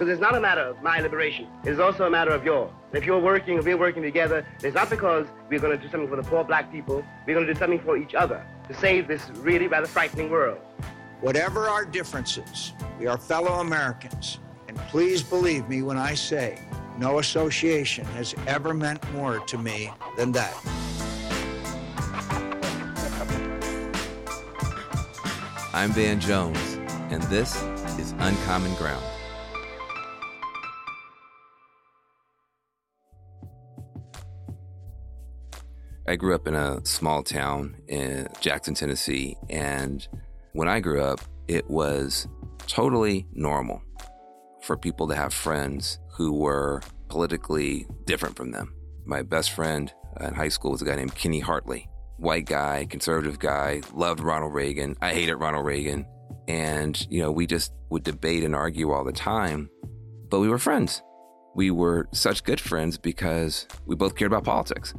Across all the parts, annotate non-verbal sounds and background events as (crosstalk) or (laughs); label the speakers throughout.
Speaker 1: Because it's not a matter of my liberation. It's also a matter of yours. If you're working, if we're working together, it's not because we're going to do something for the poor black people. We're going to do something for each other to save this really rather frightening world.
Speaker 2: Whatever our differences, we are fellow Americans. And please believe me when I say no association has ever meant more to me than that.
Speaker 3: I'm Van Jones, and this is Uncommon Ground. I grew up in a small town in Jackson, Tennessee, and when I grew up, it was totally normal for people to have friends who were politically different from them. My best friend in high school was a guy named Kenny Hartley, white guy, conservative guy, loved Ronald Reagan. I hated Ronald Reagan. And, you know, we just would debate and argue all the time, but we were friends. We were such good friends because we both cared about politics.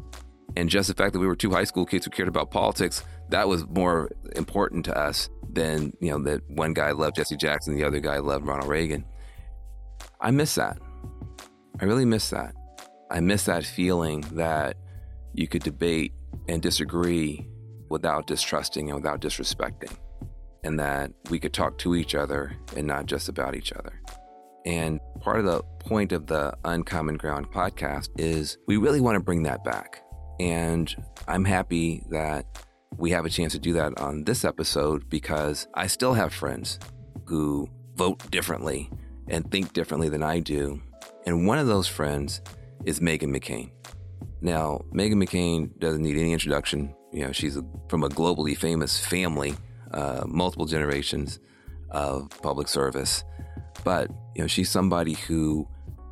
Speaker 3: And just the fact that we were two high school kids who cared about politics, that was more important to us than, you know, that one guy loved Jesse Jackson, the other guy loved Ronald Reagan. I miss that. I really miss that. I miss that feeling that you could debate and disagree without distrusting and without disrespecting, and that we could talk to each other and not just about each other. And part of the point of the Uncommon Ground podcast is we really want to bring that back. And I'm happy that we have a chance to do that on this episode because I still have friends who vote differently and think differently than I do. And one of those friends is Meghan McCain. Now, Meghan McCain doesn't need any introduction. You know, she's from a globally famous family, uh, multiple generations of public service. But, you know, she's somebody who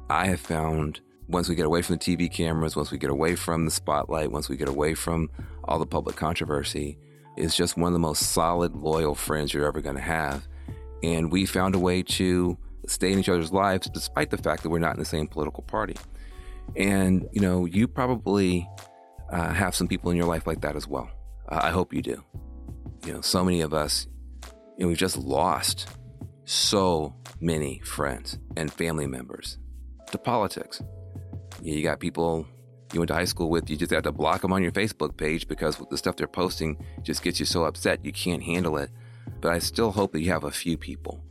Speaker 3: I have found once we get away from the TV cameras, once we get away from the spotlight, once we get away from all the public controversy, is just one of the most solid, loyal friends you're ever going to have. And we found a way to stay in each other's lives despite the fact that we're not in the same political party. And, you know, you probably uh, have some people in your life like that as well. Uh, I hope you do. You know, so many of us, you know, we've just lost so many friends and family members to politics. You got people you went to high school with, you just have to block them on your Facebook page because the stuff they're posting just gets you so upset you can't handle it. But I still hope that you have a few people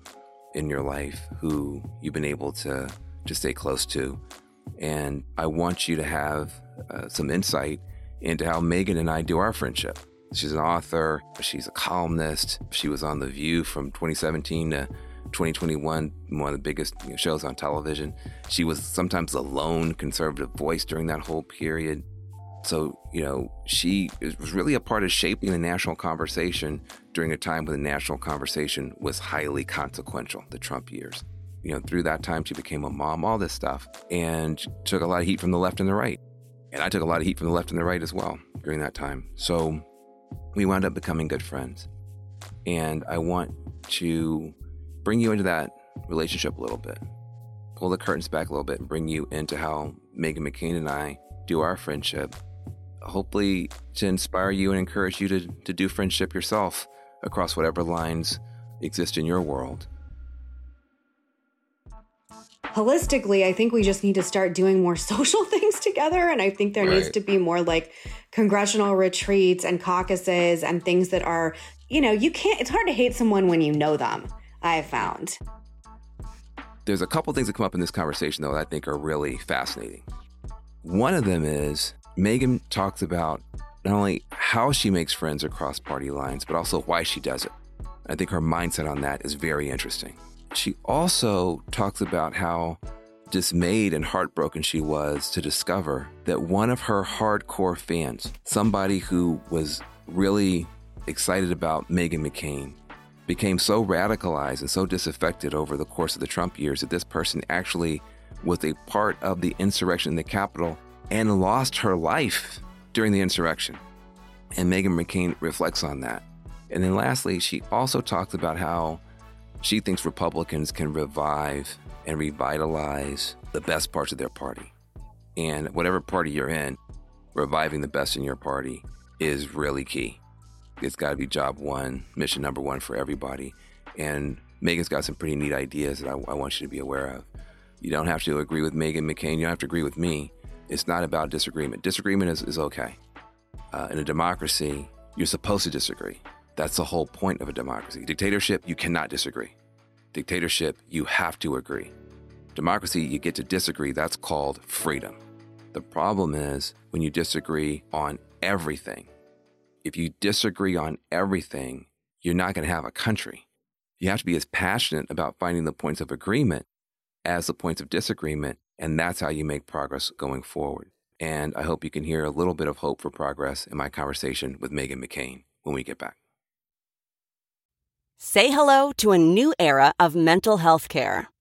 Speaker 3: in your life who you've been able to to stay close to. And I want you to have uh, some insight into how Meghan and I do our friendship. She's an author, she's a columnist. She was on The View from 2017 to 2021, one of the biggest you know, shows on television. She was sometimes the lone conservative voice during that whole period. So, you know, she was really a part of shaping the national conversation during a time when the national conversation was highly consequential, the Trump years. You know, through that time, she became a mom, all this stuff, and took a lot of heat from the left and the right. And I took a lot of heat from the left and the right as well during that time. So we wound up becoming good friends. And I want to bring you into that relationship a little bit, pull the curtains back a little bit, and bring you into how Meghan McCain and I do our friendship. Hopefully, to inspire you and encourage you to, to do friendship yourself across whatever lines exist in your world.
Speaker 4: Holistically, I think we just need to start doing more (laughs) social things together. And I think there right. needs to be more like congressional retreats and caucuses and things that are, you know, you can't, it's hard to hate someone when you know them. I've found.
Speaker 3: There's a couple things that come up in this conversation, though, that I think are really fascinating. One of them is Meghan talks about not only how she makes friends across party lines, but also why she does it. I think her mindset on that is very interesting. She also talks about how dismayed and heartbroken she was to discover that one of her hardcore fans, somebody who was really excited about Meghan McCain, became so radicalized and so disaffected over the course of the Trump years that this person actually was a part of the insurrection in the Capitol and lost her life during the insurrection. And Meghan McCain reflects on that. And then lastly, she also talks about how she thinks Republicans can revive and revitalize the best parts of their party. And whatever party you're in, reviving the best in your party is really key. It's got to be job one, mission number one for everybody. And Meghan's got some pretty neat ideas that I, I, want you to be aware of. You don't have to agree with Megan McCain. You don't have to agree with me. It's not about disagreement. Disagreement is, is okay. Uh, in a democracy, you're supposed to disagree. That's the whole point of a democracy. Dictatorship, you cannot disagree. Dictatorship, you have to agree. Democracy, you get to disagree. That's called freedom. The problem is when you disagree on everything. If you disagree on everything, you're not going to have a country. You have to be as passionate about finding the points of agreement as the points of disagreement, and that's how you make progress going forward. And I hope you can hear a little bit of hope for progress in my conversation with Meghan McCain when we get back.
Speaker 5: Say hello to a new era of mental health care.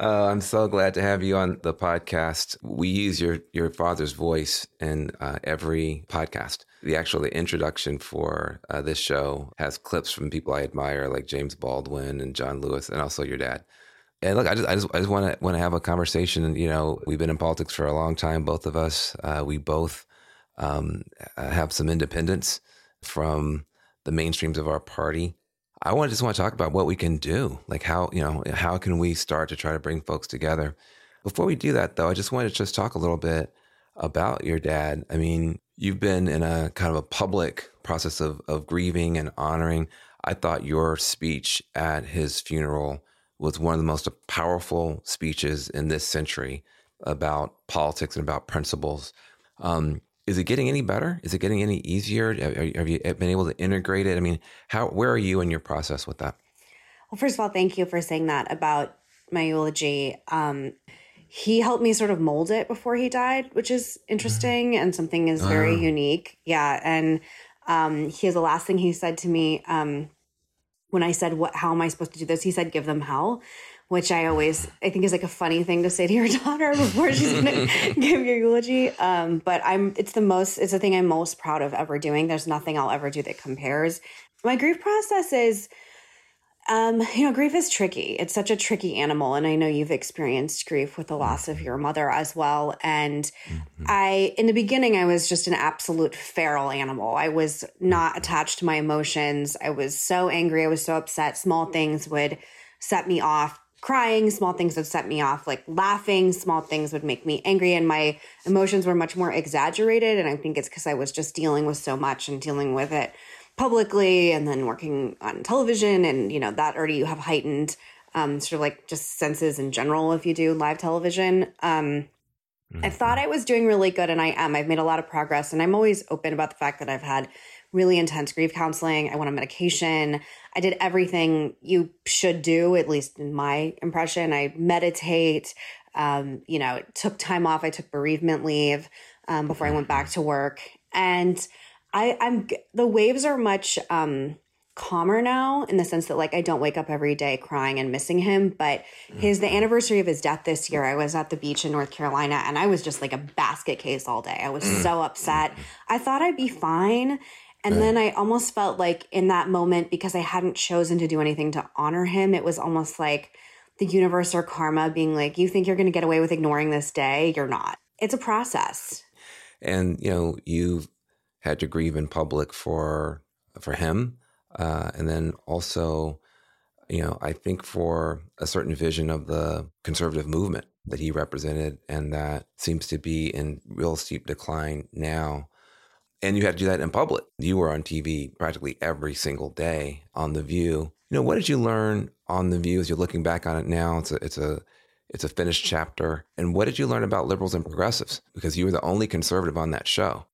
Speaker 3: Uh, I'm so glad to have you on the podcast. We use your your father's voice in uh, every podcast. The actual the introduction for uh, this show has clips from people I admire, like James Baldwin and John Lewis, and also your dad. And look, I just I just I just want to want to have a conversation. You know, we've been in politics for a long time, both of us. Uh, we both um, have some independence from the mainstreams of our party. I want just want to talk about what we can do, like how you know how can we start to try to bring folks together. Before we do that, though, I just wanted to just talk a little bit about your dad. I mean, you've been in a kind of a public process of of grieving and honoring. I thought your speech at his funeral was one of the most powerful speeches in this century about politics and about principles. Um, is it getting any better? Is it getting any easier? Have you been able to integrate it? I mean, how where are you in your process with that?
Speaker 4: Well, first of all, thank you for saying that about my eulogy. Um, he helped me sort of mold it before he died, which is interesting and something is very uh. unique. Yeah, and um, he has the last thing he said to me um, when I said, "What? How am I supposed to do this?" He said, "Give them hell." Which I always I think is like a funny thing to say to your (laughs) daughter before she's gonna (laughs) give your eulogy. Um, but I'm it's the most it's the thing I'm most proud of ever doing. There's nothing I'll ever do that compares. My grief process is um, you know, grief is tricky. It's such a tricky animal. And I know you've experienced grief with the loss of your mother as well. And mm-hmm. I, in the beginning, I was just an absolute feral animal. I was not attached to my emotions. I was so angry. I was so upset. Small things would set me off crying, small things would set me off, like laughing, small things would make me angry. And my emotions were much more exaggerated. And I think it's because I was just dealing with so much and dealing with it publicly and then working on television and you know that already you have heightened um, sort of like just senses in general if you do live television um, mm-hmm. i thought i was doing really good and i am i've made a lot of progress and i'm always open about the fact that i've had really intense grief counseling i went on medication i did everything you should do at least in my impression i meditate um, you know took time off i took bereavement leave um, before i went back to work and I, I'm the waves are much um calmer now in the sense that like I don't wake up every day crying and missing him. But his the mm-hmm. anniversary of his death this year, I was at the beach in North Carolina and I was just like a basket case all day. I was mm. so upset. I thought I'd be fine. And right. then I almost felt like in that moment, because I hadn't chosen to do anything to honor him, it was almost like the universe or karma being like, you think you're going to get away with ignoring this day? You're not. It's a process.
Speaker 3: And, you know, you've had to grieve in public for for him, uh, and then also, you know, I think for a certain vision of the conservative movement that he represented, and that seems to be in real steep decline now. And you had to do that in public. You were on TV practically every single day on The View. You know, what did you learn on The View as you're looking back on it now? It's a, it's a, it's a finished chapter. And what did you learn about liberals and progressives? Because you were the only conservative on that show.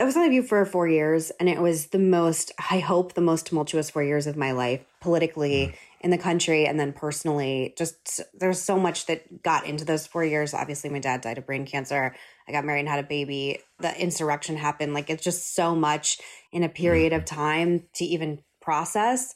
Speaker 4: I was on the View for four years, and it was the most, I hope, the most tumultuous four years of my life politically mm. in the country and then personally. Just there's so much that got into those four years. Obviously, my dad died of brain cancer. I got married and had a baby. The insurrection happened. Like it's just so much in a period of mm-hmm. time to even process.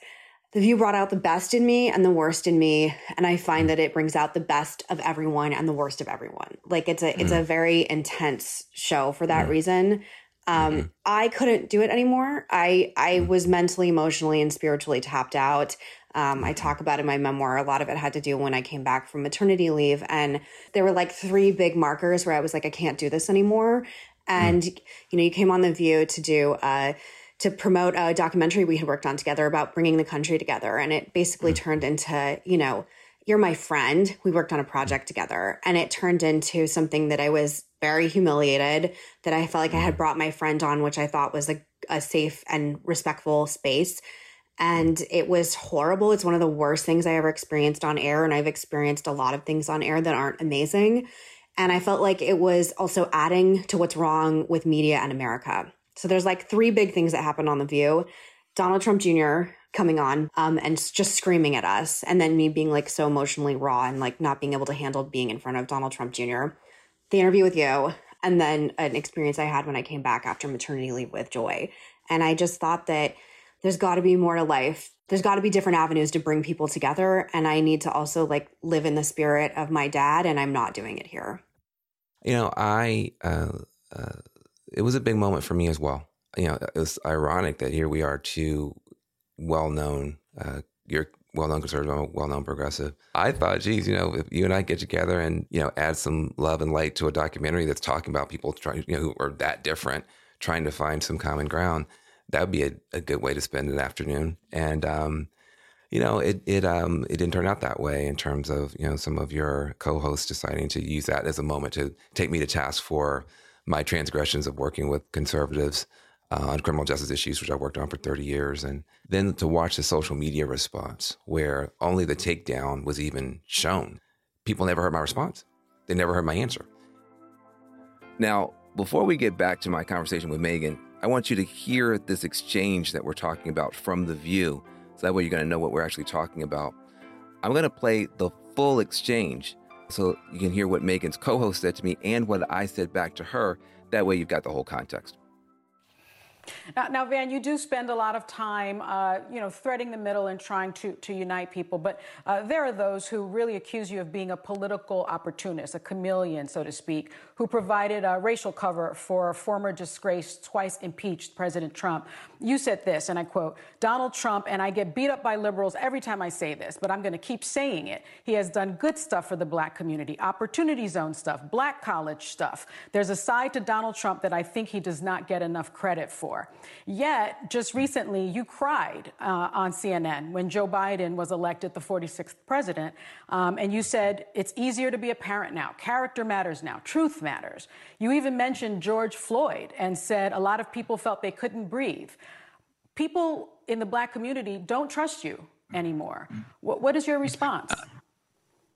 Speaker 4: The View brought out the best in me and the worst in me, and I find mm. that it brings out the best of everyone and the worst of everyone. Like it's a it's a mm. very intense show for that reason. Um, mm-hmm. I couldn't do it anymore. I I was mentally, emotionally, and spiritually tapped out. Um, I talk about in my memoir. A lot of it had to do when I came back from maternity leave, and there were like three big markers where I was like, I can't do this anymore. And mm. you know, you came on the View to do. Uh, to promote a documentary we had worked on together about bringing the country together. And it basically mm. turned into, you know, you're my friend. We worked on a project together and it turned into something that I was very humiliated that I felt like I had mm-hmm. brought my friend on, which I thought was a, a safe and respectful space. And it was horrible. It's one of the worst things I ever experienced on air. And I've experienced a lot of things on air that aren't amazing. And I felt like it was also adding to what's wrong with media and America. So there's like three big things that happened on The View. Donald Trump Jr. coming on um, and just screaming at us. And then me being like so emotionally raw and like not being able to handle being in front of Donald Trump Jr the interview with you and then an experience I had when I came back after maternity leave with Joy. And I just thought that there's got to be more to life. There's got to be different avenues to bring people together. And I need to also like live in the spirit of my dad, and I'm not doing it here.
Speaker 3: You know, I, uh, uh, it was a big moment for me as well. You know, it was ironic that here we are, two well known, uh, you're well-known conservative, well-known progressive. I thought, geez, you know, if you and I get together and you know add some love and light to a documentary that's talking about people trying, you know, who are that different, trying to find some common ground, that would be a, a good way to spend an afternoon. And um, you know, it it um it didn't turn out that way in terms of you know some of your co-hosts deciding to use that as a moment to take me to task for my transgressions of working with conservatives uh, on criminal justice issues, which I worked on for 30 years. And then to watch the social media response where only the takedown was even shown. People never heard my response, they never heard my answer. Now, before we get back to my conversation with Meghan, I want you to hear this exchange that we're talking about from The View. So that way you're going to know what we're actually talking about. I'm going to play the full exchange so you can hear what Meghan's co host said to me and what I said back to her. That way you've got the whole context.
Speaker 6: Now, now, Van, you do spend a lot of time, uh, you know, threading the middle and trying to, to unite people. But uh, there are those who really accuse you of being a political opportunist, a chameleon, so to speak, who provided a racial cover for former disgraced, twice impeached President Trump. You said this, and I quote, Donald Trump, and I get beat up by liberals every time I say this, but I'm going to keep saying it. He has done good stuff for the black community, opportunity zone stuff, black college stuff. There's a side to Donald Trump that I think he does not get enough credit for. Yet, just recently, you cried uh, on CNN when Joe Biden was elected the 46th president, um, and you said, it's easier to be a parent now. Character matters now. Truth matters. You even mentioned George Floyd and said a lot of people felt they couldn't breathe. people in the black community don't trust you anymore. What, what is your response?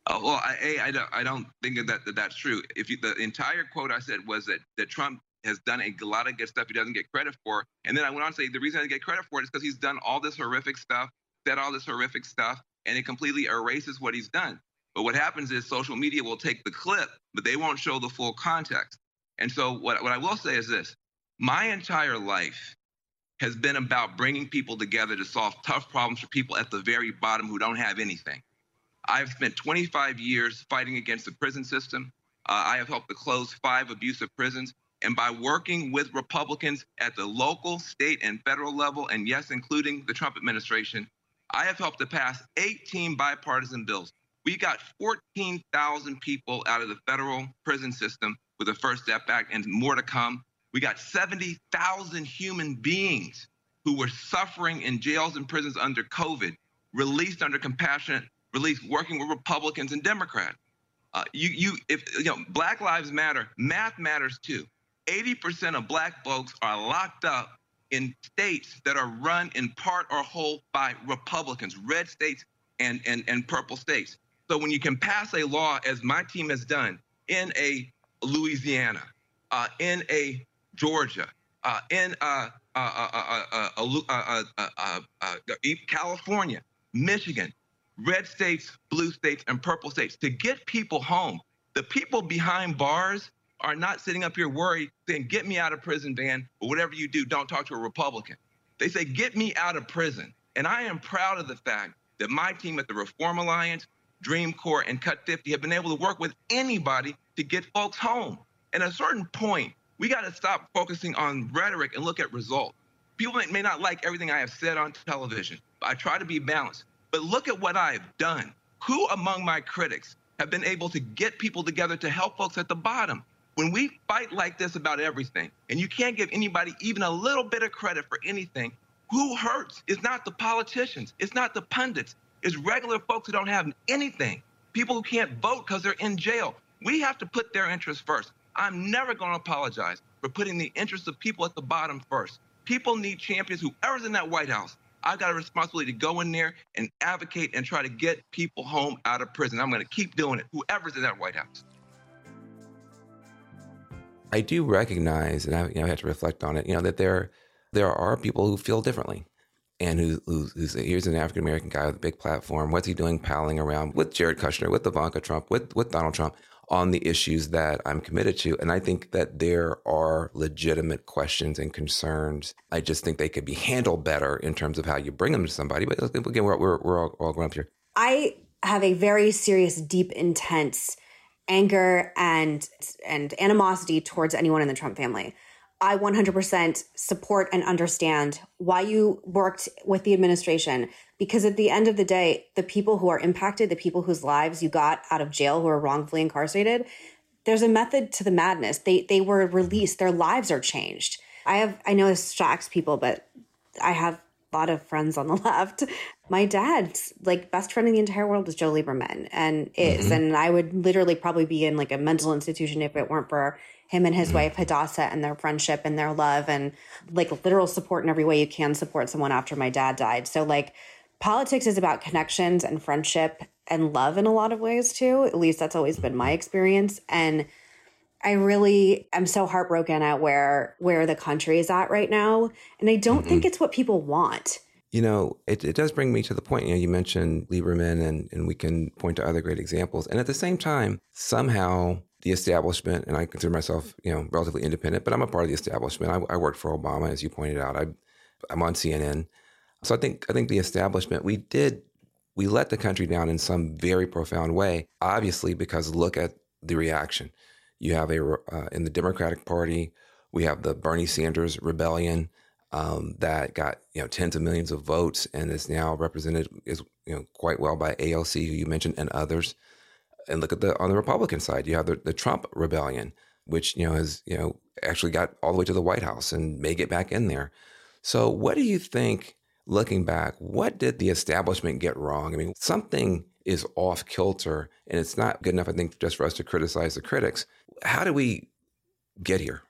Speaker 6: Uh,
Speaker 3: well, I, I, don't, I don't think that, that that's true. If you, the entire quote I said was that, that Trump has done a lot of good stuff he doesn't get credit for. And then I went on to say the reason I didn't get credit for it is because he's done all this horrific stuff, said all this horrific stuff, and it completely erases what he's done. But what happens is social media will take the clip, but they won't show the full context. And so what, what I will say is this my entire life has been about bringing people together to solve tough problems for people at the very bottom who don't have anything. I've spent 25 years fighting against the prison system. Uh, I have helped to close five abusive prisons. And by working with Republicans at the local, state, and federal level, and yes, including the Trump administration, I have helped to pass 18 bipartisan bills. We got 14,000 people out of the federal prison system with the First Step Act and more to come. We got 70,000 human beings who were suffering in jails and prisons under COVID, released under compassionate release, working with Republicans and Democrats. Uh, you, you, if you know, Black Lives Matter, math matters too. 80% of black folks are locked up in states that are run in part or whole by Republicans, red states and, and, and purple states. So when you can pass a law, as my team has done, in a Louisiana, uh, in a Georgia, uh, in California, Michigan, red states, blue states, and purple states, to get people home, the people behind bars are not sitting up here worried saying, get me out of prison, Van, or whatever you do, don't talk to a Republican. They say, get me out of prison. And I am proud of the fact that my team at the Reform Alliance, Dream Corps, and Cut 50 have been able to work with anybody to get folks home. And at a certain point, we got to stop focusing on rhetoric and look at results. People may not like everything I have said on television, but I try to be balanced. But look at what I've done. Who among my critics have been able to get people together to help folks at the bottom? When we fight like this about everything, and you can't give anybody even a little bit of credit for anything, who hurts is not the politicians, it's not the pundits, it's regular folks who don't have anything, people who can't vote because they're in jail. We have to put their interests first. I'm never going to apologize for putting the interests of people at the bottom first. People need champions, whoever's in that White House. I've got a responsibility to go in there and advocate and try to get people home out of prison. I'm going to keep doing it, whoever's in that White House. I do recognize, and I, you know, I have to reflect on it, you know, that there there are people who feel differently. And who, who's here's an African American guy with a big platform. What's he doing palling around with Jared Kushner, with Ivanka Trump, with, with Donald Trump on the issues that I'm committed to? And I think that there are legitimate questions and concerns. I just think they could be handled better in terms of how you bring them to somebody. But again, we're, we're, we're all, all grown up here.
Speaker 4: I have a very serious, deep, intense anger and and animosity towards anyone in the Trump family. I 100% support and understand why you worked with the administration because at the end of the day, the people who are impacted, the people whose lives you got out of jail who are wrongfully incarcerated, there's a method to the madness. They they were released, their lives are changed. I have I know this shocks people, but I have lot of friends on the (laughs) left. My dad's like best friend in the entire world is Joe Lieberman and is. Mm-hmm. And I would literally probably be in like a mental institution if it weren't for him and his mm-hmm. wife Hadassah and their friendship and their love and like literal support in every way you can support someone after my dad died. So like politics is about connections and friendship and love in a lot of ways too. At least that's always been my experience. And I really am so heartbroken at where where the country is at right now, and I don't mm-hmm. think it's what people want.
Speaker 3: You know, it, it does bring me to the point. You know, you mentioned Lieberman, and and we can point to other great examples. And at the same time, somehow the establishment, and I consider myself, you know, relatively independent, but I'm a part of the establishment. I, I worked for Obama, as you pointed out. I, I'm on CNN, so I think I think the establishment we did we let the country down in some very profound way. Obviously, because look at the reaction. You have a uh, in the Democratic Party, we have the Bernie Sanders rebellion um, that got you know tens of millions of votes and is now represented is you know quite well by AOC, who you mentioned, and others. And look at the on the Republican side, you have the, the Trump rebellion, which you know has you know actually got all the way to the White House and may get back in there. So, what do you think? Looking back, what did the establishment get wrong? I mean, something is off kilter, and it's not good enough, I think, just for us to criticize the critics how do we get here?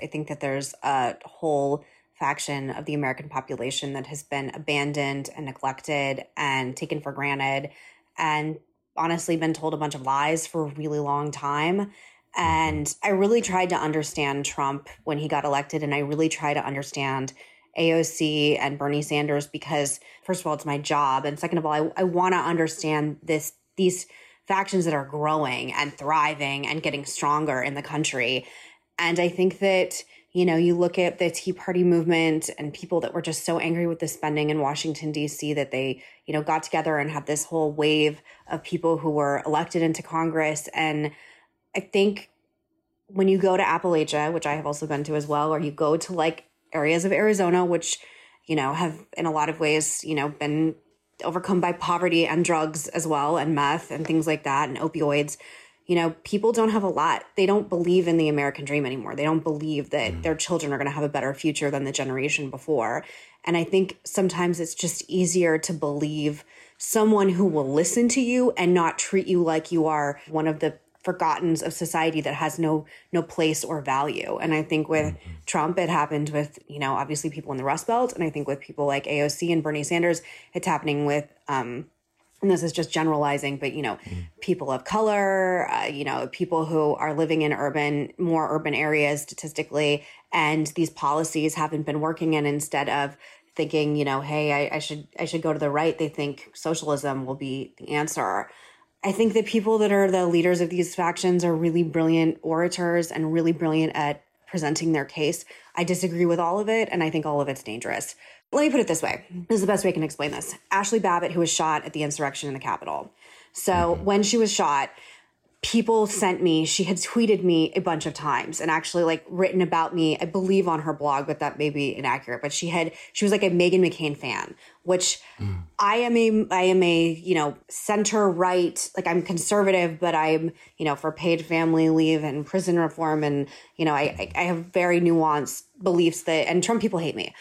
Speaker 4: I think that there's a whole faction of the American population that has been abandoned and neglected and taken for granted and honestly been told a bunch of lies for a really long time. Mm-hmm. And I really tried to understand Trump when he got elected, and I really try to understand AOC and Bernie Sanders because, first of all, it's my job, and second of all, I, I want to understand this these factions that are growing and thriving and getting stronger in the country. And I think that you know, you look at the Tea Party movement and people that were just so angry with the spending in Washington, D.C., that they, you know, got together and had this whole wave of people who were elected into Congress. And I think when you go to Appalachia, which I have also been to as well, or you go to like areas of Arizona, which, you know, have in a lot of ways, you know, been overcome by poverty and drugs as well, and meth and things like that, and opioids you know, people don't have a lot. They don't believe in the American dream anymore. They don't believe that mm. their children are going to have a better future than the generation before. And I think sometimes it's just easier to believe someone who will listen to you and not treat you like you are one of the forgottens of society that has no no place or value. And I think with mm-hmm. Trump, it happened with you know obviously people in the Rust Belt, and I think with people like AOC and Bernie Sanders, it's happening with um, and this is just generalizing, but you know, mm. people of color, uh, you know, people who are living in urban, more urban areas statistically, and these policies haven't been working. And instead of thinking, you know, hey, I, I should, I should go to the right, they think socialism will be the answer. I think the people that are the leaders of these factions are really brilliant orators and really brilliant at presenting their case. I disagree with all of it, and I think all of it's dangerous let me put it this way. This is the best way I can explain this. Ashli Babbitt, who was shot at the insurrection in the Capitol. So mm-hmm. when she was shot, people sent me, she had tweeted me a bunch of times and actually like written about me, I believe on her blog, but that may be inaccurate. But she had, she was like a Meghan McCain fan, which mm. I am a, I am a, you know, center right, like I'm conservative, but I'm, you know, for paid family leave and prison reform. And, you know, I, I have very nuanced beliefs that, and Trump people hate me.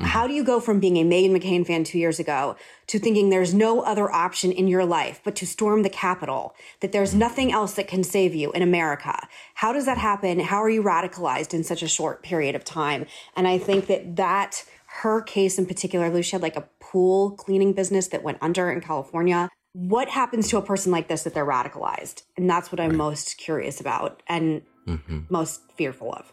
Speaker 4: Mm-hmm. How do you go from being a Meghan McCain fan two years ago to thinking there's no other option in your life but to storm the Capitol, that there's mm-hmm. nothing else that can save you in America? How does that happen? How are you radicalized in such a short period of time? And I think that that, her case in particular, she had like a pool cleaning business that went under in California. What happens to a person like this that they're radicalized? And that's what I'm right. most curious about and mm-hmm. most fearful of.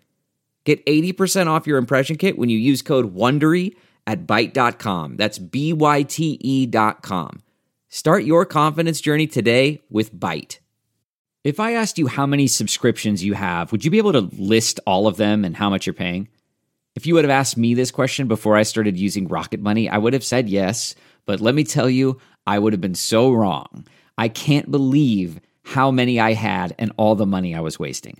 Speaker 7: Get 80% off your impression kit when you use code WONDERY at Byte.com. That's B-Y-T-E dot com. Start your confidence journey today with Byte. If I asked you how many subscriptions you have, would you be able to list all of them and how much you're paying? If you would have asked me this question before I started using Rocket Money, I would have said yes. But let me tell you, I would have been so wrong. I can't believe how many I had and all the money I was wasting.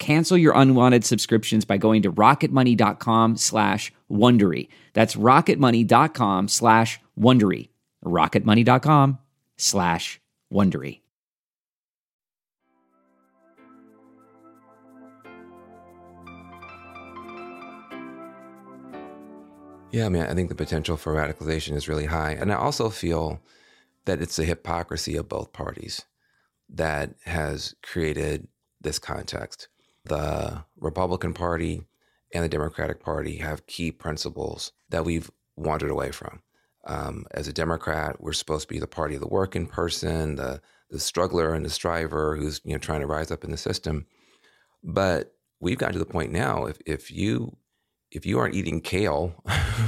Speaker 7: Cancel your unwanted subscriptions by going to rocketmoney.com slash Wondery. That's rocketmoney.com slash Wondery. rocketmoney.com slash Wondery.
Speaker 3: Yeah, I mean, I think the potential for radicalization is really high. And I also feel that it's the hypocrisy of both parties that has created this context. The Republican Party and the Democratic Party have key principles that we've wandered away from. Um, as a Democrat, we're supposed to be the party of the working person, the the struggler and the striver who's you know trying to rise up in the system. But we've gotten to the point now if if you if you aren't eating kale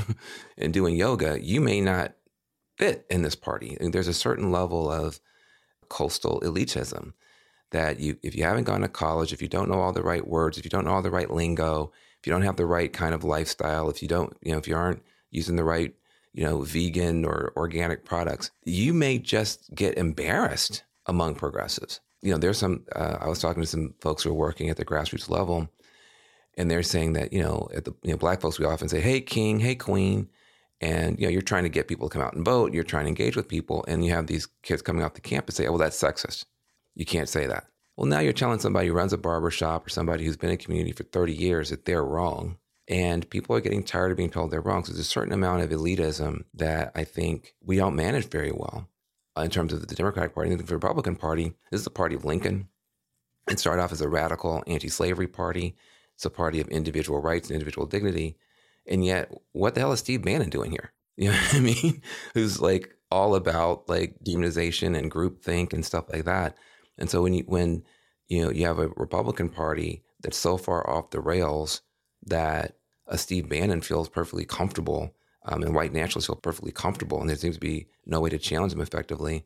Speaker 3: (laughs) and doing yoga, you may not fit in this party. There's a certain level of coastal elitism that you, if you haven't gone to college, if you don't know all the right words, if you don't know all the right lingo, if you don't have the right kind of lifestyle, if you don't, you know, if you aren't using the right, you know, vegan or organic products, you may just get embarrassed among progressives. You know, there's some, uh, I was talking to some folks who are working at the grassroots level, and they're saying that, you know, at the, you know, black folks, we often say, hey, king, hey, queen. And, you know, you're trying to get people to come out and vote, you're trying to engage with people, and you have these kids coming off the campus say, oh, well, that's sexist. You can't say that. Well, now you're telling somebody who runs a barber shop or somebody who's been in a community for 30 years that they're wrong. And people are getting tired of being told they're wrong. So there's a certain amount of elitism that I think we don't manage very well in terms of the Democratic Party. The Republican Party, this is the party of Lincoln. It started off as a radical anti slavery party, it's a party of individual rights and individual dignity. And yet, what the hell is Steve Bannon doing here? (laughs) You know what I mean? Who's like all about like demonization and groupthink and stuff like that. And so when you when you know you have a Republican Party that's so far off the rails that a Steve Bannon feels perfectly comfortable, um, and white nationalists feel perfectly comfortable, and there seems to be no way to challenge them effectively.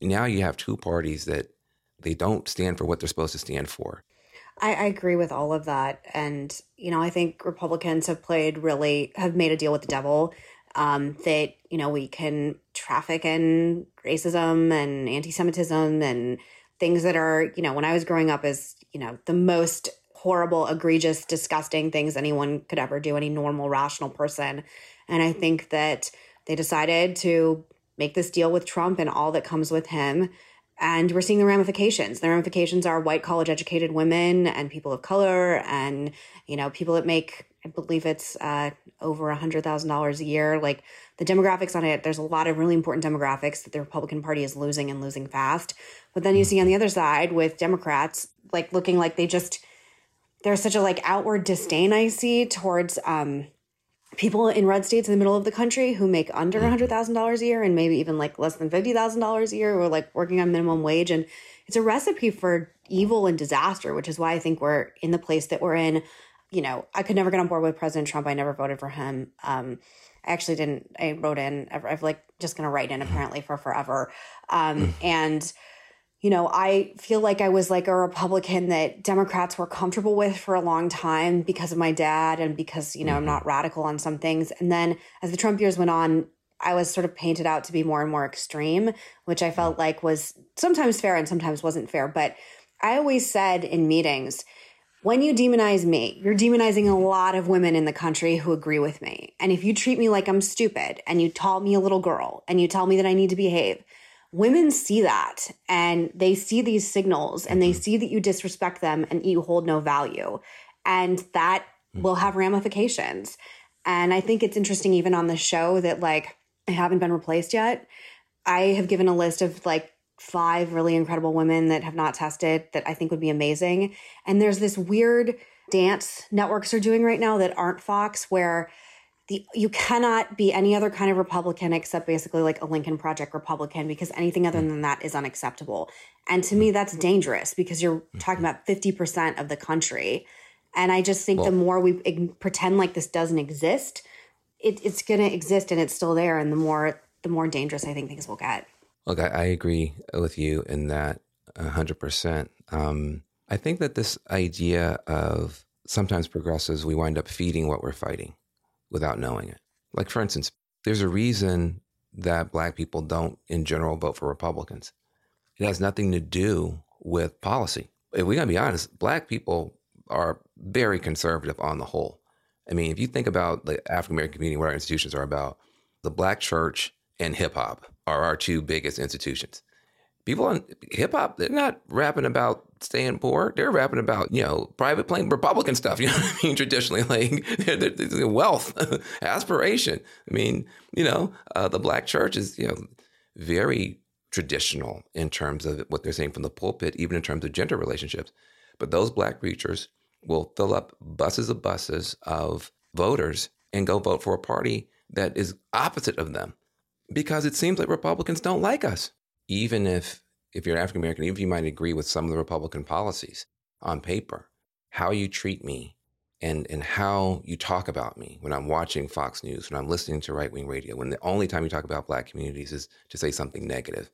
Speaker 3: Now you have two parties that they don't stand for what they're supposed to stand for.
Speaker 4: I, I, agree with all of that. And, you know, I think Republicans have played really, have made a deal with the devil um, that, you know, we can traffic in racism and anti Semitism and things that are, you know, when I was growing up as, you know, the most horrible, egregious, disgusting things anyone could ever do, any normal, rational person. And I think that they decided to make this deal with Trump and all that comes with him and we're seeing the ramifications the ramifications are white college educated women and people of color and you know people that make i believe it's uh, over a hundred thousand dollars a year like the demographics on it there's a lot of really important demographics that the republican party is losing and losing fast but then you see on the other side with democrats like looking like they just there's such a like outward disdain i see towards um people in red states in the middle of the country who make under $100,000 mm-hmm. a year and maybe even like less than $50,000 a year are like working on minimum wage. And it's a recipe for evil and disaster, which is why I think we're in the place that we're in. You know, I could never get on board with President Trump. I never voted for him. Um, I actually didn't, I wrote in, I've like just going to write in apparently for forever. Um, mm. and, you know, I feel like I was like a Republican that Democrats were comfortable with for a long time because of my dad and because, you know, I'm not mm-hmm. radical on some things. And then as the Trump years went on, I was sort of painted out to be more and more extreme, which I felt like was sometimes fair and sometimes wasn't fair. But I always said in meetings, when you demonize me, you're demonizing a lot of women in the country who agree with me. And if you treat me like I'm stupid and you call me a little girl and you tell me that I need to behave, women see that and they see these signals and they mm-hmm. see that you disrespect them and you hold no value. And that mm-hmm. will have ramifications. And I think it's interesting, even on the show, that like I haven't been replaced yet. I have given a list of like five really incredible women that have not tested that I think would be amazing. And there's this weird dance networks are doing right now that aren't Fox where the you cannot be any other kind of Republican except basically like a Lincoln Project Republican because anything other than that is unacceptable. And to me, mm-hmm. that's dangerous because you're talking mm-hmm. about 50% of the country. And I just think well, the more we pretend like this doesn't exist, it, it's going to exist and it's still there. And the more the more dangerous I think things will get.
Speaker 3: Look, I, I agree with you in that 100%. Um, I think that this idea of sometimes progressives, we wind up feeding what we're fighting without knowing it. Like, for instance, there's a reason that black people don't, in general, vote for Republicans. It has nothing to do with policy. If we gotta be honest, black people are very conservative on the whole. I mean, if you think about the African American community, what our institutions are about, the black church and hip hop are our two biggest institutions people on hip hop, they're not rapping about staying poor. They're rapping about, you know, private plane Republican stuff. (laughs) You know what I mean? Traditionally, like (laughs) they're, they're wealth, (laughs) aspiration. I mean, you know, uh, the black church is, you know, very traditional in terms of what they're saying from the pulpit, even in terms of gender relationships. But those black preachers will fill up buses of buses of voters and go vote for a party that is opposite of them because it seems like Republicans don't like us even if if you're African American, even if you might agree with some of the Republican policies on paper, how you treat me and and how you talk about me when I'm watching Fox News, when I'm listening to right wing radio, when the only time you talk about black communities is to say something negative.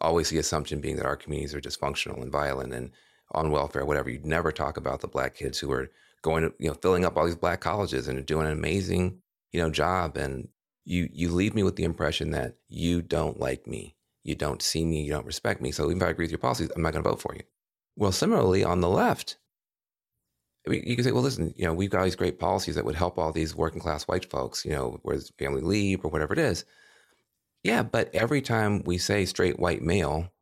Speaker 3: Always the assumption being that our communities are dysfunctional and violent and on welfare, whatever. You'd never talk about the black kids who are going to, you know, filling up all these black colleges and doing an amazing, you know, job. And you you leave me with the impression that you don't like me, you don't see me, you don't respect me. So even if I agree with your policies, I'm not going to vote for you. Well, similarly on the left, I mean, you can say, well, listen, you know, we've got all these great policies that would help all these working class white folks, you know, whereas family leave or whatever it is. Yeah, but every time we say straight white male,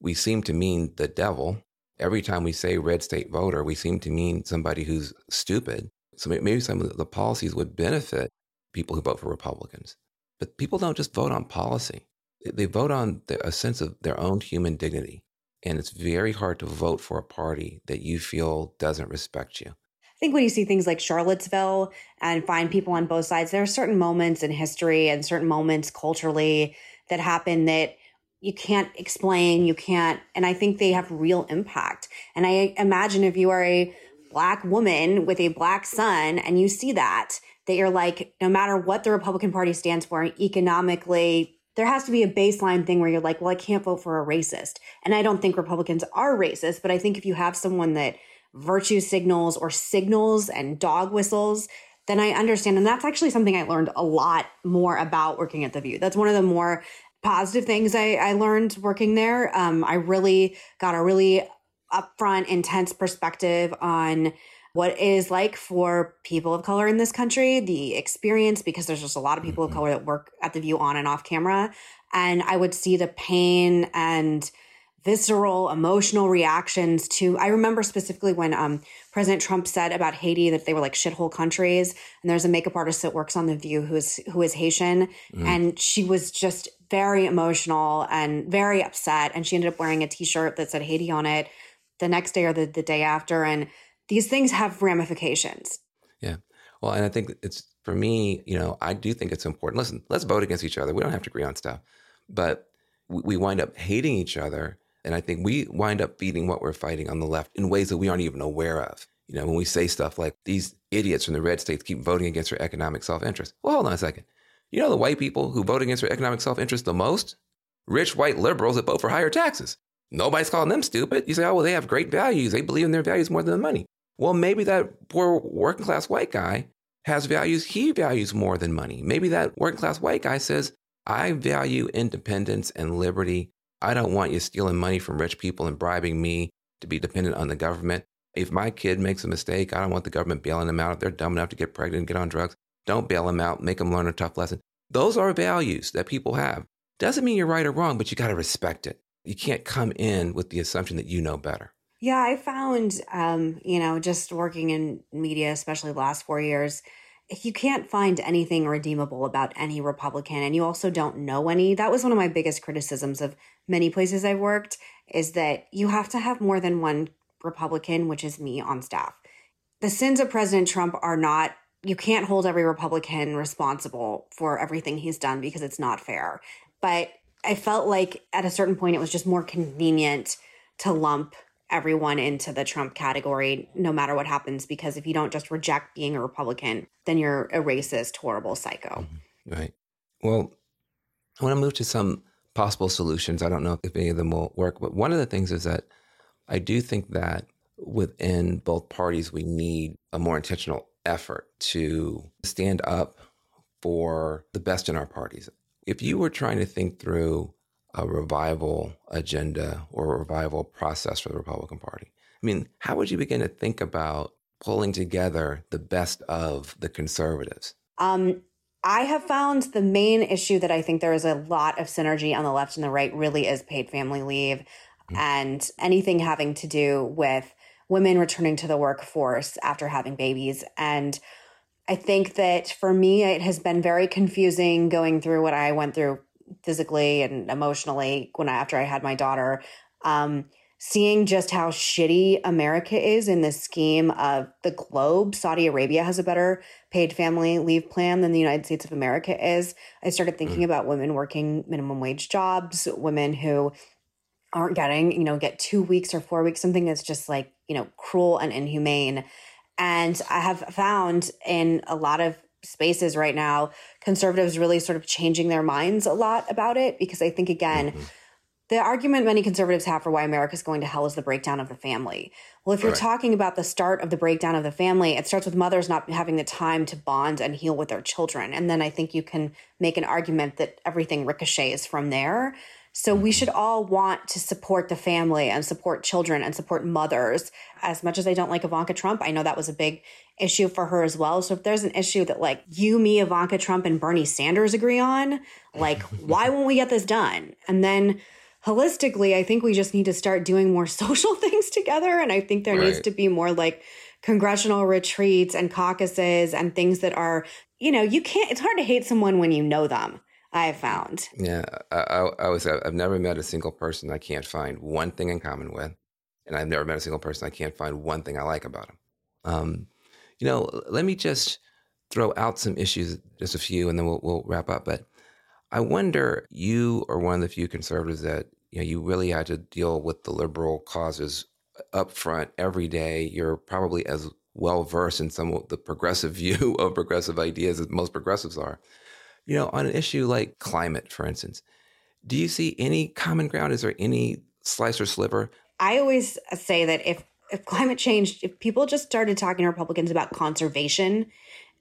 Speaker 3: we seem to mean the devil. Every time we say red state voter, we seem to mean somebody who's stupid. So maybe some of the policies would benefit people who vote for Republicans. But people don't just vote on policy, they vote on a sense of their own human dignity. And it's very hard to vote for a party that you feel doesn't respect you.
Speaker 4: I think when you see things like Charlottesville and find people on both sides, there are certain moments in history and certain moments culturally that happen that you can't explain, you can't, and I think they have real impact. And I imagine if you are a black woman with a black son and you see that, that you're like, no matter what the Republican Party stands for economically, there has to be a baseline thing where you're like, well, I can't vote for a racist. And I don't think Republicans are racist, but I think if you have someone that virtue signals or signals and dog whistles, then I understand. And that's actually something I learned a lot more about working at The View. That's one of the more positive things I, I learned working there. Um, I really got a really upfront, intense perspective on what it is like for people of color in this country, the experience, because there's just a lot of people of mm-hmm. color that work at the view on and off camera. And I would see the pain and visceral emotional reactions to i remember specifically when um, president trump said about haiti that they were like shithole countries and there's a makeup artist that works on the view who is who is haitian mm. and she was just very emotional and very upset and she ended up wearing a t-shirt that said haiti on it the next day or the, the day after and these things have ramifications.
Speaker 3: Yeah. Well, and I think it's for me, you know, I do think it's important. Listen, let's vote against each other. We don't have to agree on stuff, but we wind up hating each other. And I think we wind up feeding what we're fighting on the left in ways that we aren't even aware of. You know, when we say stuff like these idiots from the red states keep voting against their economic self interest. Well, hold on a second. You know the white people who vote against their economic self interest the most? Rich white liberals that vote for higher taxes. Nobody's calling them stupid. You say, oh, well, they have great values. They believe in their values more than the money. Well, maybe that poor working class white guy has values he values more than money. Maybe that working class white guy says, I value independence and liberty. I don't want you stealing money from rich people and bribing me to be dependent on the government. If my kid makes a mistake, I don't want the government bailing them out. If they're dumb enough to get pregnant and get on drugs, don't bail them out. Make them learn a tough lesson. Those are values that people have. Doesn't mean you're right or wrong, but you got to respect it. You can't come in with the assumption that you know better.
Speaker 4: Yeah, I found, um, you know, just working in media, especially the last four years, you can't find anything redeemable about any Republican, and you also don't know any. That was one of my biggest criticisms of many places I've worked is that you have to have more than one Republican, which is me, on staff. The sins of President Trump are not, you can't hold every Republican responsible for everything he's done because it's not fair. But I felt like at a certain point it was just more convenient to lump everyone into the Trump category, no matter what happens, because if you don't just reject being a Republican, then you're a racist, horrible psycho.
Speaker 3: Mm-hmm. Right. Well, I want to move to some possible solutions. I don't know if any of them will work, but one of the things is that I do think that within both parties, we need a more intentional effort to stand up for the best in our parties. If you were trying to think through a revival agenda or a revival process for the Republican Party? I mean, how would you begin to think about pulling together the best of the conservatives?
Speaker 4: Um, I have found the main issue that I think there is a lot of synergy on the left and the right really is paid family leave mm-hmm. and anything having to do with women returning to the workforce after having babies. And I think that for me, it has been very confusing going through what I went through physically and emotionally when I, after I had my daughter. Um, seeing just how shitty America is in the scheme of the globe. Saudi Arabia has a better paid family leave plan than the United States of America is. I started thinking mm. about women working minimum wage jobs, women who aren't getting, you know, get two weeks or four weeks, something that's just like, you know, cruel and inhumane. And I have found in a lot of spaces right now, conservatives really sort of changing their minds a lot about it because I think, again, mm-hmm. the argument many conservatives have for why America is going to hell is the breakdown of the family. Well, if you're right. talking about the start of the breakdown of the family, it starts with mothers not having the time to bond and heal with their children. And then I think you can make an argument that everything ricochets from there. So we mm-hmm. should all want to support the family and support children and support mothers. As much as I don't like Ivanka Trump, I know that was a big issue for her as well. So if there's an issue that like you, me, Ivanka Trump, and Bernie Sanders agree on, like (laughs) why won't we get this done? And then holistically, I think we just need to start doing more (laughs) social things together. And I think there right. needs to be more like congressional retreats and caucuses and things that are, you know, you can't, it's hard to hate someone when you know them. I've found.
Speaker 3: Yeah, I, I, I was. I've never met a single person I can't find one thing in common with, and I've never met a single person I can't find one thing I like about them. Um, you know, let me just throw out some issues, just a few, and then we'll, we'll wrap up. But I wonder, you are one of the few conservatives that you know you really had to deal with the liberal causes up front every day. You're probably as well versed in some of the progressive (laughs) view of progressive ideas as most progressives are. You know, on an issue like climate, for instance, do you see any common ground? Is there any slice or sliver?
Speaker 4: I always say that if if climate change, if people just started talking to Republicans about conservation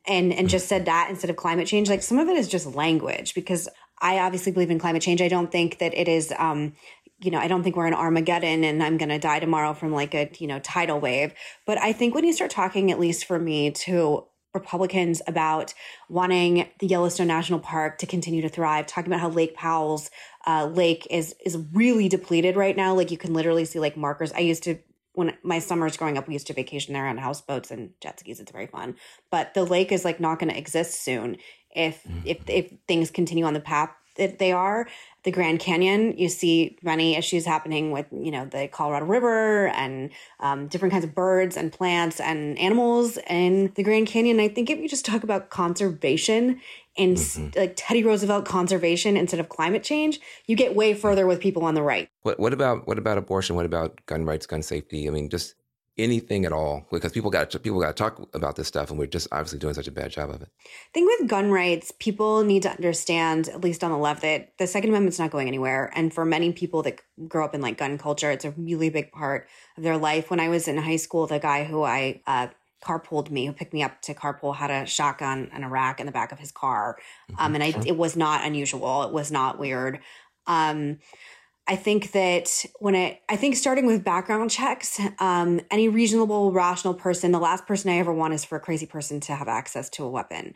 Speaker 4: and and just said that instead of climate change, like some of it is just language because I obviously believe in climate change. I don't think that it is um, you know, I don't think we're in Armageddon and I'm going to die tomorrow from like a, you know, tidal wave. But I think when you start talking, at least for me, to Republicans about wanting the Yellowstone National Park to continue to thrive, talking about how Lake Powell's uh, lake is is really depleted right now. Like you can literally see like markers. I used to when my summers growing up, we used to vacation there on houseboats and jet skis. It's very fun, but the lake is like not going to exist soon if mm-hmm. if if things continue on the path that they are the Grand Canyon, you see many issues happening with, you know, the Colorado River and um, different kinds of birds and plants and animals in the Grand Canyon. I think if you just talk about conservation and mm-hmm. like Teddy Roosevelt conservation instead of climate change, you get way further with people on the right.
Speaker 3: What what about what about abortion? What about gun rights, gun safety? I mean, just anything at all because people got to, people got to talk about this stuff and we're just obviously doing such a bad job of it.
Speaker 4: I think with gun rights, people need to understand, at least on the left, that the Second Amendment's not going anywhere. And for many people that grow up in like gun culture, it's a really big part of their life. When I was in high school, the guy who I uh, carpooled me, who picked me up to carpool, had a shotgun and a rack in the back of his car, mm-hmm. um, and I, it was not unusual. It was not weird. Um, I think that when it, I think starting with background checks, um, any reasonable, rational person, the last person I ever want is for a crazy person to have access to a weapon.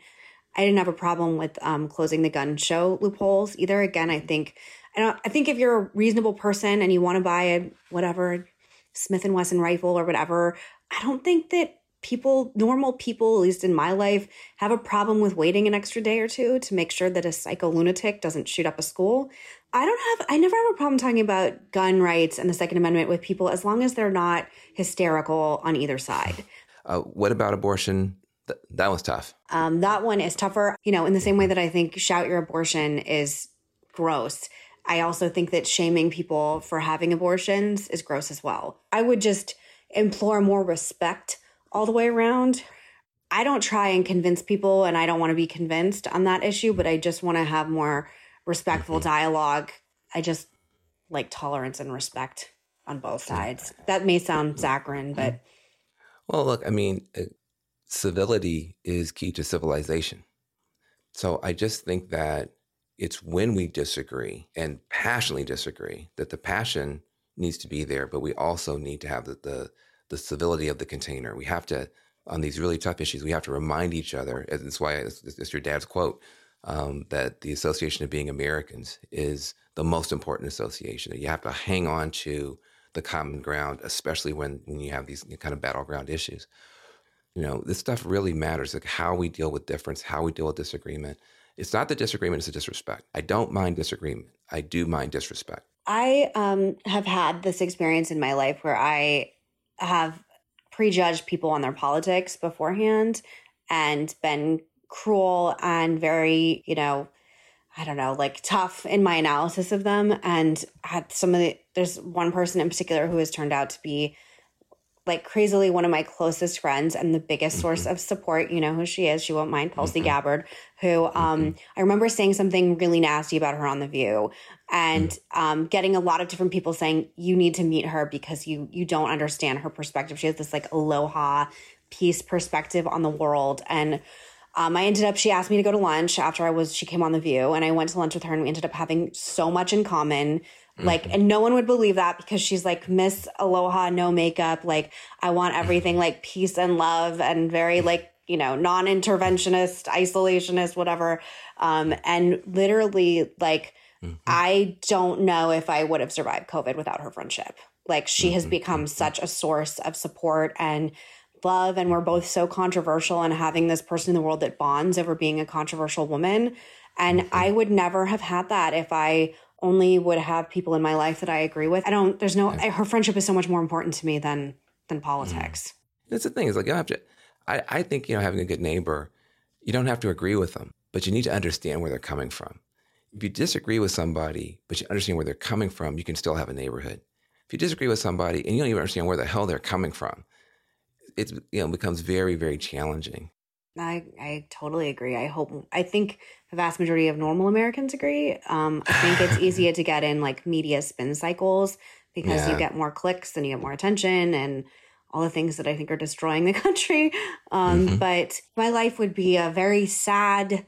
Speaker 4: I didn't have a problem with um, closing the gun show loopholes either. Again, I think, I don't, I think if you're a reasonable person and you want to buy a whatever Smith and Wesson rifle or whatever, I don't think that people, normal people, at least in my life, have a problem with waiting an extra day or two to make sure that a psycho lunatic doesn't shoot up a school. I don't have, I never have a problem talking about gun rights and the Second Amendment with people as long as they're not hysterical on either side. (sighs)
Speaker 3: Uh, what about abortion? Th- that was tough.
Speaker 4: Um, that one is tougher, you know, in the same way that I think shout your abortion is gross. I also think that shaming people for having abortions is gross as well. I would just implore more respect all the way around. I don't try and convince people, and I don't want to be convinced on that issue, but I just want to have more respectful mm-hmm. dialogue. I just like tolerance and respect on both sides. That may sound saccharine, but.
Speaker 3: Well, look, I mean, uh, civility is key to civilization. So I just think that it's when we disagree and passionately disagree that the passion needs to be there, but we also need to have the, the, the civility of the container. We have to, on these really tough issues, we have to remind each other. And that's why it's, it's your dad's quote um, that the Association of Being Americans is the most important association. You have to hang on to the common ground, especially when, when you have these kind of battleground issues. You know, this stuff really matters, like how we deal with difference, how we deal with disagreement. It's not the disagreement, it's the disrespect. I don't mind disagreement. I do mind disrespect.
Speaker 4: I um, have had this experience in my life where I have prejudged people on their politics beforehand and been cruel and very, you know, I don't know, like tough in my analysis of them. And had some of the, there's one person in particular who has turned out to be like crazily one of my closest friends and the biggest source mm-hmm. of support. You know who she is. She won't mind Tulsi mm-hmm. Gabbard, who um, mm-hmm. I remember saying something really nasty about her on The View and um, getting a lot of different people saying you need to meet her because you you don't understand her perspective. She has this like aloha peace perspective on the world and um, I ended up, she asked me to go to lunch after I was, she came on The View, and I went to lunch with her, and we ended up having so much in common. Like, mm-hmm. and no one would believe that because she's like Miss Aloha, no makeup. Like, I want everything like peace and love and very like, you know, non interventionist, isolationist, whatever. Um, and literally, like, mm-hmm. I don't know if I would have survived COVID without her friendship. Like, she mm-hmm. has become mm-hmm. such a source of support and love and we're both so controversial and having this person in the world that bonds over being a controversial woman and mm-hmm. i would never have had that if i only would have people in my life that i agree with i don't there's no yeah. her friendship is so much more important to me than than politics mm.
Speaker 3: that's the thing is like you have to I, I think you know having a good neighbor you don't have to agree with them but you need to understand where they're coming from if you disagree with somebody but you understand where they're coming from you can still have a neighborhood if you disagree with somebody and you don't even understand where the hell they're coming from it's you know becomes very very challenging.
Speaker 4: I I totally agree. I hope I think the vast majority of normal Americans agree. Um, I think it's easier (laughs) to get in like media spin cycles because yeah. you get more clicks and you get more attention and all the things that I think are destroying the (laughs) country. Um, mm-hmm. But my life would be a very sad,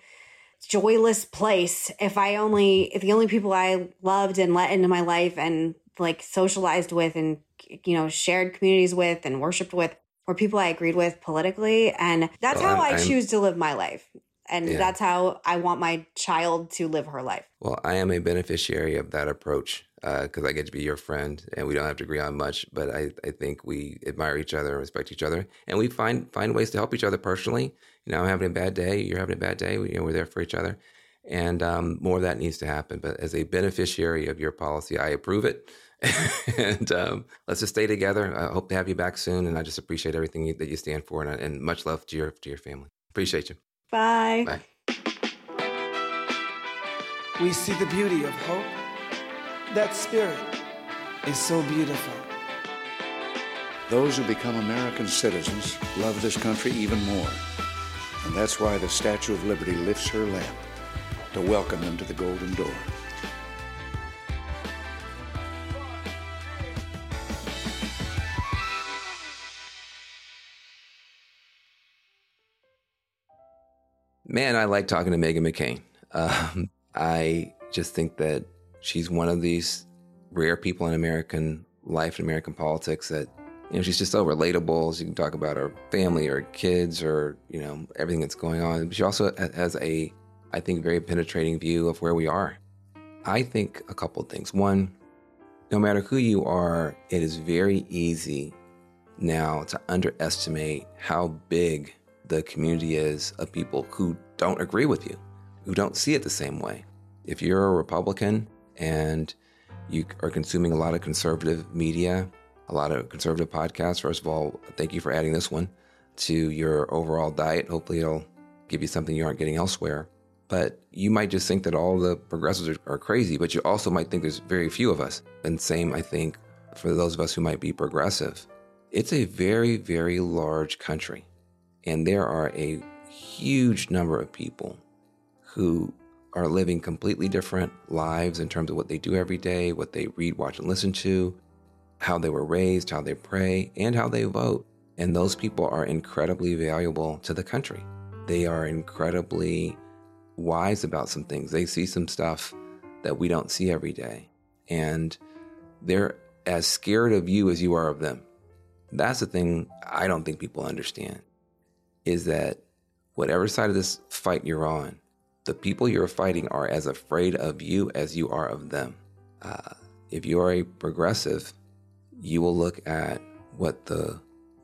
Speaker 4: joyless place if I only if the only people I loved and let into my life and like socialized with and you know shared communities with and worshipped with or people I agreed with politically. And that's well, how I'm, i choose to live my life. And yeah. that's how I want my child to live her life.
Speaker 3: Well, I am a beneficiary of that approach because uh, I get to be your friend and we don't have to agree on much, but I, I think we admire each other and respect each other. And we find find ways to help each other personally. You know, I'm having a bad day, you're having a bad day, we, you know, we're there for each other. And um, more of that needs to happen. But as a beneficiary of your policy, I approve it. (laughs) and um, let's just stay together. I hope to have you back soon. And I just appreciate everything that you stand for. And, and much love to your to your family. Appreciate you.
Speaker 4: Bye.
Speaker 3: Bye.
Speaker 8: We see the beauty of hope. That spirit is so beautiful.
Speaker 9: Those who become American citizens love this country even more. And that's why the Statue of Liberty lifts her lamp to welcome them to the Golden Door.
Speaker 3: Man, I like talking to Meghan McCain. Um, I just think that she's one of these rare people in American life and American politics that, you know, she's just so relatable. She can talk about her family or kids or, you know, everything that's going on. She also has a, I think, very penetrating view of where we are. I think a couple of things. One, no matter who you are, it is very easy now to underestimate how big the community is of people who don't agree with you, who don't see it the same way. If you're a Republican and you are consuming a lot of conservative media, a lot of conservative podcasts, first of all, thank you for adding this one to your overall diet. Hopefully, it'll give you something you aren't getting elsewhere. But you might just think that all the progressives are, are crazy, but you also might think there's very few of us. And same, I think, for those of us who might be progressive. It's a very, very large country. And there are a huge number of people who are living completely different lives in terms of what they do every day, what they read, watch, and listen to, how they were raised, how they pray, and how they vote. And those people are incredibly valuable to the country. They are incredibly wise about some things. They see some stuff that we don't see every day. And they're as scared of you as you are of them. That's the thing I don't think people understand is that whatever side of this fight you're on, the people you're fighting are as afraid of you as you are of them. Uh, if you are a progressive, you will look at what the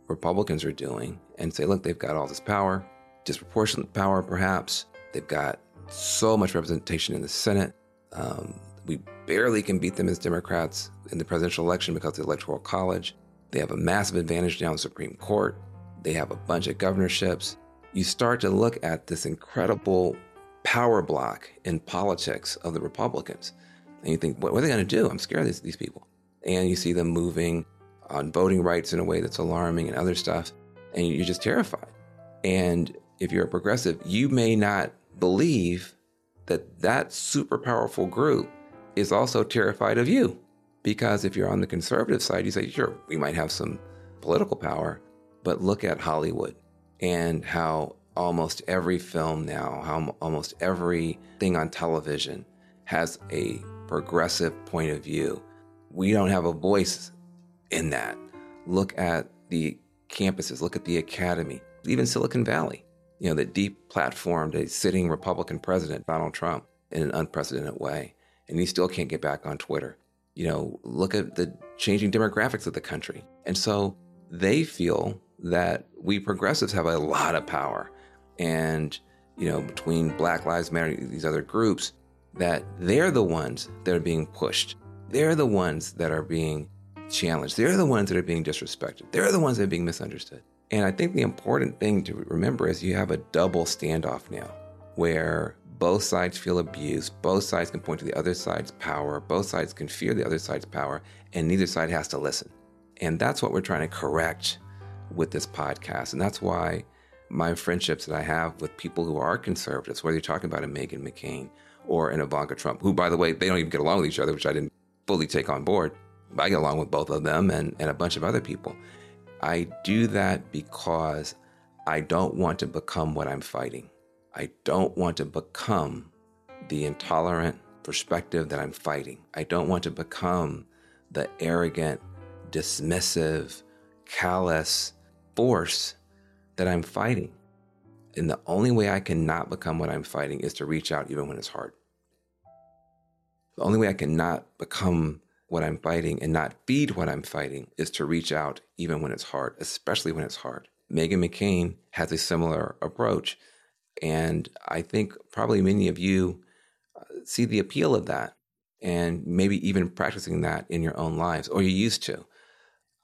Speaker 3: Republicans are doing and say, look, they've got all this power, disproportionate power, perhaps. They've got so much representation in the Senate. Um, we barely can beat them as Democrats in the presidential election because of the Electoral College. They have a massive advantage now the Supreme Court. They have a bunch of governorships you start to look at this incredible power block in politics of the Republicans. And you think, what, are they going to do? I'm scared of these, these people. And you see them moving on voting rights in a way that's alarming and other stuff, and you're just terrified. And if you're a progressive, you may not believe that that super powerful group is also terrified of you. Because if you're on the conservative side, you say, sure, we might have some political power, but look at Hollywood and how almost every film now, how almost every thing on television has a progressive point of view. We don't have a voice in that. Look at the campuses, look at the academy, even Silicon Valley you know, that deplatformed a sitting Republican president, Donald Trump, in an unprecedented way. And he still can't get back on Twitter. You know, look at the changing demographics of the country. And so they feel that we progressives have a lot of power. And, you know, between Black Lives Matter, these other groups, that they're the ones that are being pushed. They're the ones that are being challenged. They're the ones that are being disrespected. They're the ones that are being misunderstood. And I think the important thing to remember is you have a double standoff now where both sides feel abused, both sides can point to the other side's power, both sides can fear the other side's power, and neither side has to listen. And that's what we're trying to correct with this podcast. And that's why my friendships that I have with people who are conservatives, whether you're talking about a Meghan McCain or an Ivanka Trump, who, by the way, they don't even get along with each other, which I didn't fully take on board. I get along with both of them and, and a bunch of other people. I do that because I don't want to become what I'm fighting. I don't want to become the intolerant perspective that I'm fighting. I don't want to become the arrogant, dismissive, callous force that I'm fighting. And the only way I cannot become what I'm fighting is to reach out even when it's hard. The only way I cannot become what I'm fighting and not feed what I'm fighting is to reach out even when it's hard, especially when it's hard. Meghan McCain has a similar approach. And I think probably many of you uh, see the appeal of that and maybe even practicing that in your own lives, or you used to.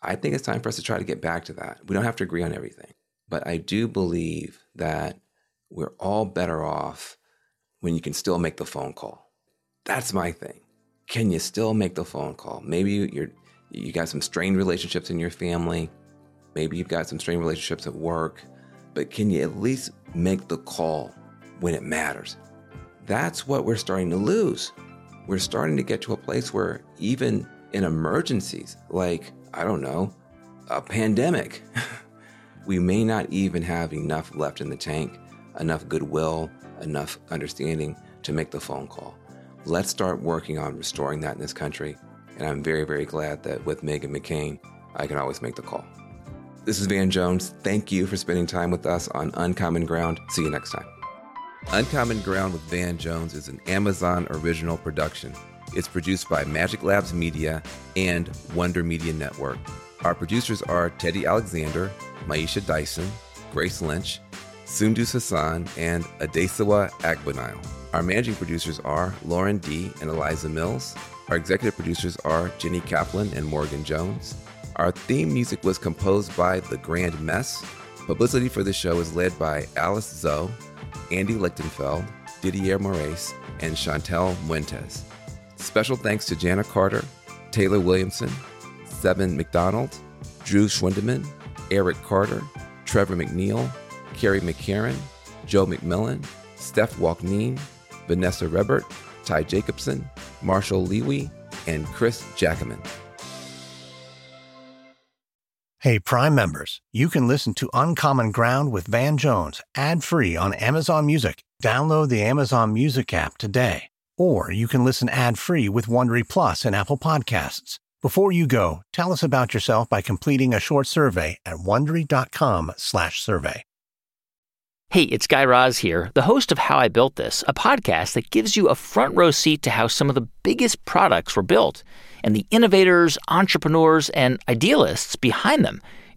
Speaker 3: I think it's time for us to try to get back to that. We don't have to agree on everything, but I do believe that we're all better off when you can still make the phone call. That's my thing can you still make the phone call? Maybe you're you got some strained relationships in your family. Maybe you've got some strained relationships at work, but can you at least make the call when it matters? That's what we're starting to lose. We're starting to get to a place where even in emergencies, like, I don't know, a pandemic, (laughs) we may not even have enough left in the tank, enough goodwill, enough understanding to make the phone call. Let's start working on restoring that in this country. And I'm very, very glad that with Meghan McCain, I can always make the call. This is Van Jones. Thank you for spending time with us on Uncommon Ground. See you next time. Uncommon Ground with Van Jones is an Amazon original production. It's produced by Magic Labs Media and Wonder Media Network. Our producers are Teddy Alexander, Maisha Dyson, Grace Lynch, Sundus Hassan, and Adesuwa Agbonile. Our managing producers are Lauren D. and Eliza Mills. Our executive producers are Jenny Kaplan and Morgan Jones. Our theme music was composed by The Grand Mess. Publicity for the show is led by Alice Zoe, Andy Lichtenfeld, Didier Moraes, and Chantel Muentes. Special thanks to Jana Carter, Taylor Williamson, Seven McDonald, Drew Schwindeman, Eric Carter, Trevor McNeil, Carrie McCarran, Joe McMillan, Steph Walkneen, Vanessa Rebert, Ty Jacobson, Marshall Lewy, and Chris Jackaman.
Speaker 10: Hey, Prime members, you can listen to Uncommon Ground with Van Jones ad free on Amazon Music. Download the Amazon Music app today. Or you can listen ad free with Wondery Plus and Apple Podcasts. Before you go, tell us about yourself by completing a short survey at wondery.com/survey.
Speaker 11: Hey, it's Guy Raz here, the host of How I Built This, a podcast that gives you a front row seat to how some of the biggest products were built and the innovators, entrepreneurs, and idealists behind them.